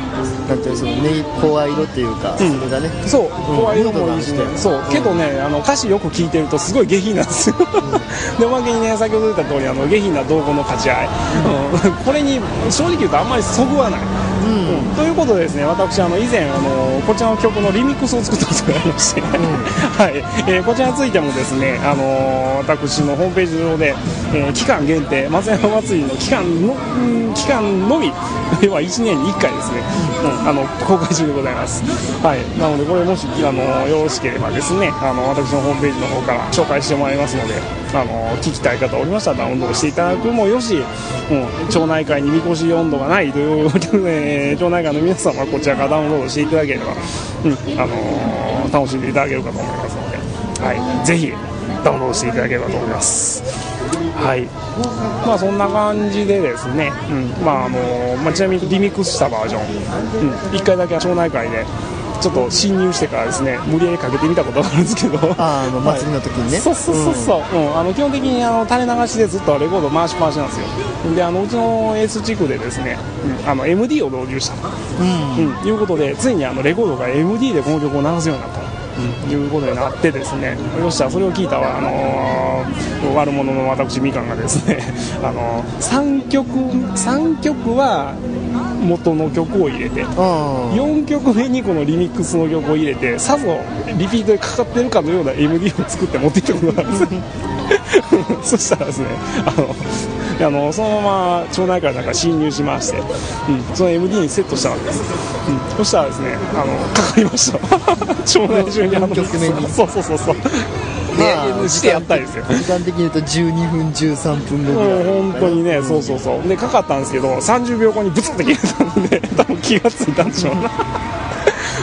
Speaker 2: なんていうのそのね声色っていうか、
Speaker 1: ん。
Speaker 2: それがね。
Speaker 1: そう。声色もいいしねそう。けどねあの歌詞よく聞いてるとすごい下品なんですよ。でおまけにね先ほど言った通りあの下品な道後の勝ち合い、うん。これに正直言うとあんまりそぐわない。うんということでですね私あの以前あのこちらの曲のリミックスを作ったことがありまして、はい。えーこちらについてもですねあの私のホームページ上で、えー期間限定松山祭りの期間のうん期間のみ 要は1年に1回ですね、うん、あの公開中でございます。はい。なのでこれもしあのよろしければですねあの私のホームページの方から紹介してもらいますのであの聞きたい方おりましたらダウンロードしていただくもよし、うん、町内会にみこし温度がないという、えー町内会の皆様はこちらからダウンロードしていただければ、うんあのー楽しんでいただけるかと思いますので、はい、ぜひダウンロードしていただければと思います。はい、まあそんな感じでですね、うん、まああのまあちなみにリミックスしたバージョン、うん、1回だけは町内会でちょっと侵入してからですね無理やりかけてみたことがあるんですけど。
Speaker 2: ああの祭りの時にね、
Speaker 1: そうそうそうそう、うん。あの基本的にあの垂れ流しでずっとレコード回しっぱなしなんですよ。であのうちのエース地区でですね、うん。あの MD を導入したと、うん。いうことでついにあのレコードが MD でこの曲を流すようになったと。いうことになってですね。よっしゃそれを聞いたわ、あのー悪者の私みかんがですね、あのー3曲3曲は元の曲を入れて
Speaker 2: うん。
Speaker 1: 4曲目にこのリミックスの曲を入れてさぞリピートでかかってるかのような MD を作って持ってきたことがあるんです。よ そしたらですねあのあのそのまま町内会なんか侵入しまして、うん、その MD にセットしたわけです、うん、そしたらですねあのかかりました。町内中にあの
Speaker 2: 4曲目に。
Speaker 1: そうそうそうそう
Speaker 2: まあ
Speaker 1: でしてやったんですよ
Speaker 2: 時間的に言うと12分13分後ぐらい
Speaker 1: もう本当にね、そうそうそう、でかかったんですけど、30秒後にブツって切れたんで、多分気がついたんでしょうな。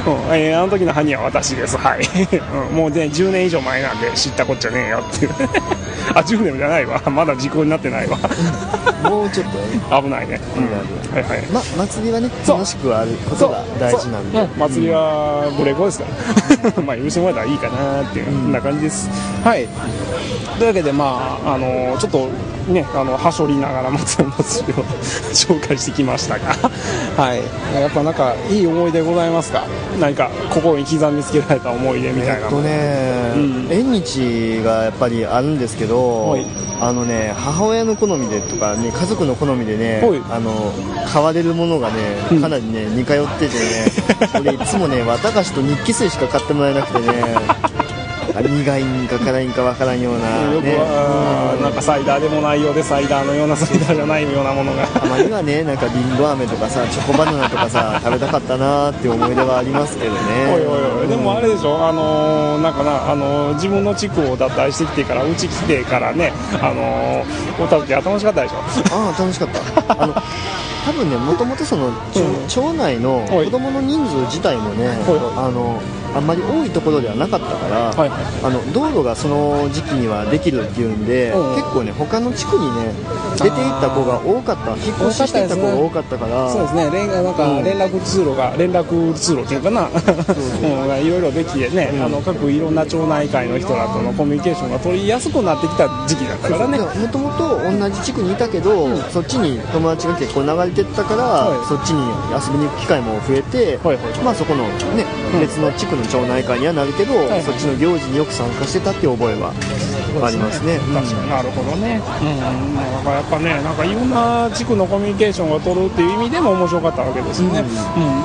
Speaker 1: うんえーあの時の犯人は私です、はい、うんもうね10年以上前なんで知ったこっちゃねえよっていうあ10年じゃないわ。まだ時効になってないわ。
Speaker 2: もうちょっとね
Speaker 1: 危ないね、うん。はいはい。
Speaker 2: ま祭りはね楽しくあることが大事なんで。
Speaker 1: そう。う。ん祭りはブレーコですからまあ許してもらえたらいいかなっていう、な感じです。はい。というわけでまああのちょっとねあのはしょりながら松山祭りを 紹介してきましたが。はい。やっぱなんかいい思い出ございますか？何か心に刻みつけられた思い出みたいな
Speaker 2: えっとね、
Speaker 1: うん。
Speaker 2: 縁日がやっぱりあるんですけど
Speaker 1: はい。
Speaker 2: あのね母親の好みでとかね家族の好みでね
Speaker 1: はい。
Speaker 2: あの買われるものがねかなりね似通っててね 俺いつもね綿菓子と日記水しか買ってもらえなくてねあ苦いんか辛いんかわからんような
Speaker 1: よく
Speaker 2: ね。
Speaker 1: は、なんかサイダーでもないようでサイダーのようなサイダーじゃないようなものが。
Speaker 2: たまにはねなんかりんご飴とかさチョコバナナとかさ 食べたかったなーって思い出はありますけどね。
Speaker 1: おいおいおい。でもあれでしょあのーなんかなあのー自分の地区を脱退してきてからうち来てからねあのー、歌うって楽しかったでしょ。
Speaker 2: ああ楽しかった。あの多分ねもともとその町,、町内の
Speaker 1: はい。
Speaker 2: 子供の人数自体もね、あのあんまり多いところではなかったから、
Speaker 1: はいはい。
Speaker 2: あの道路がその時期にはできるっていうんで、
Speaker 1: うん
Speaker 2: 結構ね他の地区にね出ていった子が多かった引っ越ししていった子が多かったから
Speaker 1: そうですね。連なんか
Speaker 2: うん。
Speaker 1: 連絡通路が連絡通路っていうかな。うん。いろいろできてね、あの各いろんな町内会の人らとのコミュニケーションが取りやすくなってきた時期だったからね。
Speaker 2: もともと同じ地区にいたけど、そっちに友達が結構流れてったから、
Speaker 1: はい
Speaker 2: そっちに遊びに行く機会も増えて、
Speaker 1: はいはい
Speaker 2: まあそこのね、
Speaker 1: うん。
Speaker 2: 別の地区の町内会にはなるけど、
Speaker 1: はい
Speaker 2: そっちの行事によく参加してたっていう覚えはありますね。
Speaker 1: 確かになるほどね、うん、だからやっぱね、なんかいろんな地区のコミュニケーションが取るっていう意味でも面白かったわけですよね、うん。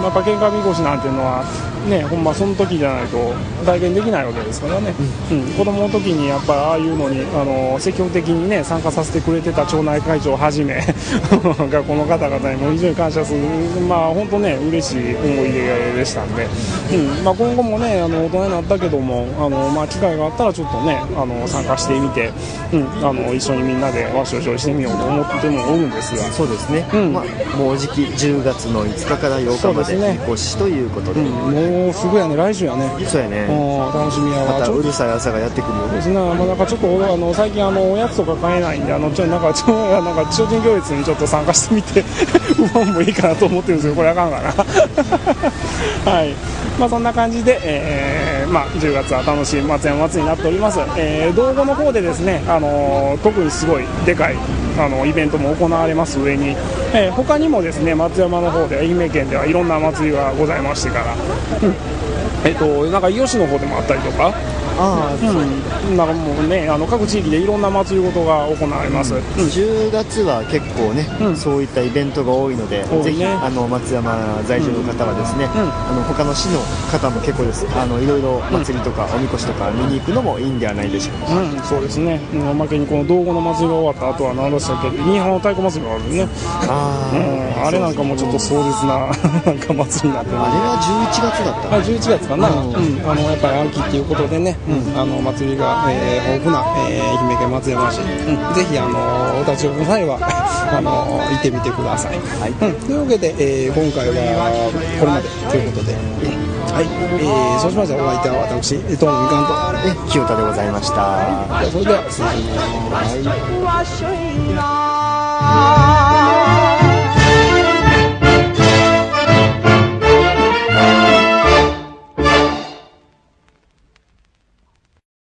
Speaker 1: やっぱ喧嘩みこしなんていうのは、ね、ほんまその時じゃないと体験できないわけですからね、うん。子供の時にやっぱりああいうのにあの積極的にね参加させてくれてた町内会長をはじめ がこの方々にも非常に感謝する、まあ本当ね嬉しい思い出でしたんで、うん。まあ、今後もねあの大人になったけどもあの、まあ、機会があったらちょっとねあの参加してみて、うん、あの一緒にみんなでわしょしょしてみようと思っても思うんですが。
Speaker 2: そうですね、
Speaker 1: うん。
Speaker 2: まあ、もうじき10月の5日から8日まで引っ越しということで、
Speaker 1: うん、もうすぐやね。来週やね。
Speaker 2: そうやね、
Speaker 1: 楽しみや
Speaker 2: またうるさい朝がやってくるよね
Speaker 1: です。ね、まあ、なんかちょっと俺あの最近あのおやつとか買えないんであのちょなんかちょなんか精進行列にちょっと参加してみて 不安もいいかなと思ってるんですけどこれあかんかな。はい。まあそんな感じで、えーまあ、10月は楽しい松山祭りになっております、えー、道後の方でですねあの特にすごいでかいあのイベントも行われます上に、えー他にもですね松山の方で愛媛県ではいろんな祭りがございましてから、うんえっとなんか伊予市の方でもあったりとか？
Speaker 2: ああ、
Speaker 1: う。ん、なんかもうねあの各地域でいろんな祭りごとが行われます、うん。
Speaker 2: 10月は結構ね、
Speaker 1: うん。
Speaker 2: そういったイベントが多いので、
Speaker 1: ね。
Speaker 2: ぜひあの松山在住の方はですね、
Speaker 1: うん。
Speaker 2: あの他の市の方も結構です。あのいろいろ祭りとかおみこしとか見に行くのもいいんではないでしょうか、
Speaker 1: うん、そうですね、うん、おまけにこの道後の祭りが終わった後は何でしたっけ新居浜太鼓祭りがあるね、
Speaker 2: あ
Speaker 1: うん、あれなんかもちょっと壮絶な なんか祭りになってる
Speaker 2: あれは11月だった
Speaker 1: あ11月かな、あのやっぱり秋っていうことでね、うん、あの祭りが、えー豊富な、えー愛媛県松山市、うん、ぜひあのお立ち寄りの際はあの行ってみてください、
Speaker 2: はい。
Speaker 1: うん、というわけで、えー今回はこれまでということで、はい。えーそうしましたらお相手は私東野みかんと。
Speaker 2: え清田でございました。
Speaker 1: じゃあそれでは失礼します